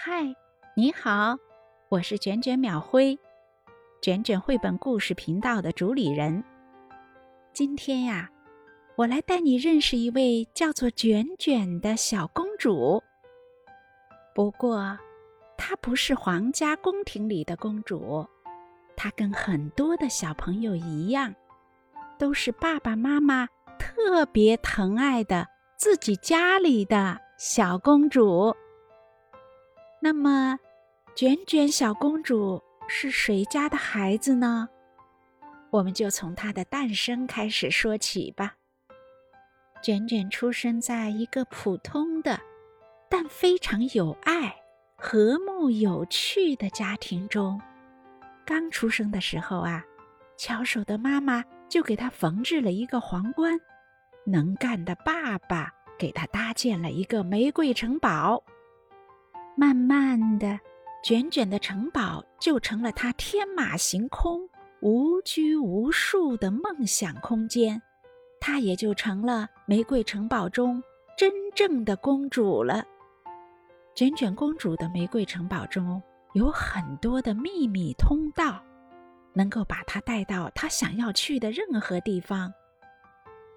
嗨，你好，我是卷卷秒辉，卷卷绘本故事频道的主理人。今天呀，我来带你认识一位叫做卷卷的小公主。不过，她不是皇家宫廷里的公主，她跟很多的小朋友一样，都是爸爸妈妈特别疼爱的自己家里的小公主。那么，卷卷小公主是谁家的孩子呢？我们就从她的诞生开始说起吧。卷卷出生在一个普通的，但非常有爱、和睦、有趣的家庭中。刚出生的时候啊，巧手的妈妈就给她缝制了一个皇冠，能干的爸爸给她搭建了一个玫瑰城堡。慢慢的，卷卷的城堡就成了他天马行空、无拘无束的梦想空间，她也就成了玫瑰城堡中真正的公主了。卷卷公主的玫瑰城堡中有很多的秘密通道，能够把她带到她想要去的任何地方。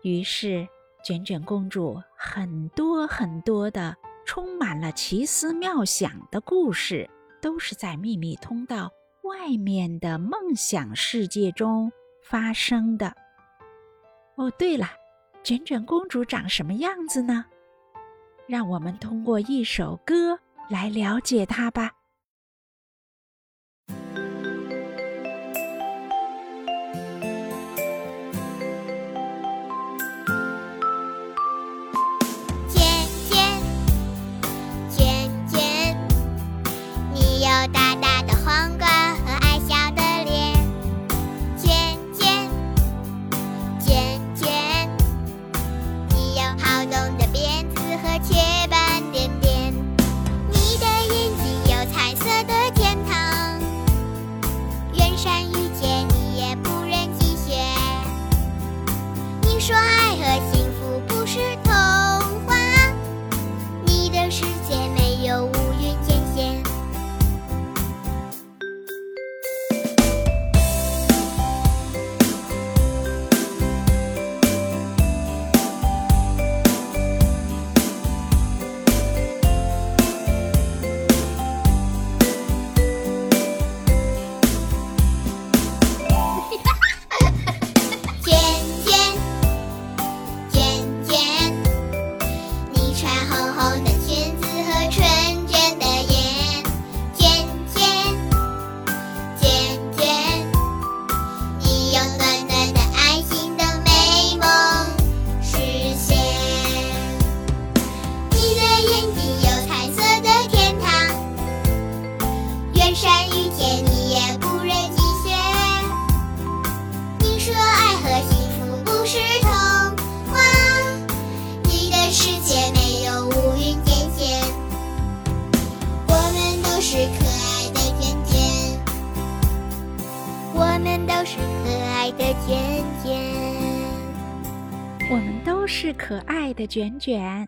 于是，卷卷公主很多很多的。充满了奇思妙想的故事，都是在秘密通道外面的梦想世界中发生的。哦，对了，卷卷公主长什么样子呢？让我们通过一首歌来了解她吧。山遇见你也不忍拒绝。你说爱和幸福不是童话，你的世界没有乌云点点。我们都是可爱的卷卷，我们都是可爱的卷卷，我们都是可爱的卷卷。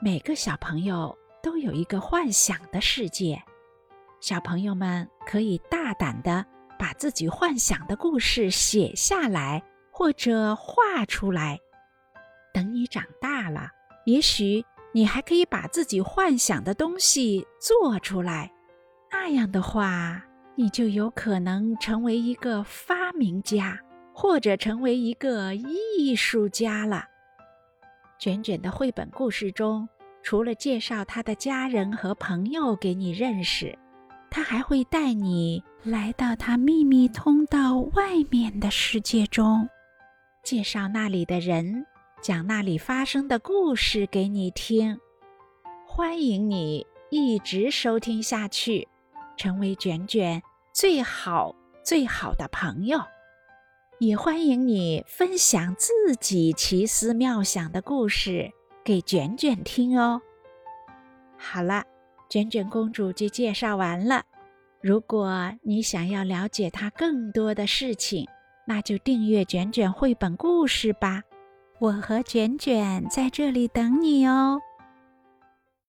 每个小朋友都有一个幻想的世界。小朋友们可以大胆的把自己幻想的故事写下来或者画出来。等你长大了，也许你还可以把自己幻想的东西做出来。那样的话。你就有可能成为一个发明家，或者成为一个艺术家了。卷卷的绘本故事中，除了介绍他的家人和朋友给你认识，他还会带你来到他秘密通道外面的世界中，介绍那里的人，讲那里发生的故事给你听。欢迎你一直收听下去。成为卷卷最好最好的朋友，也欢迎你分享自己奇思妙想的故事给卷卷听哦。好了，卷卷公主就介绍完了。如果你想要了解她更多的事情，那就订阅卷卷绘本故事吧。我和卷卷在这里等你哦。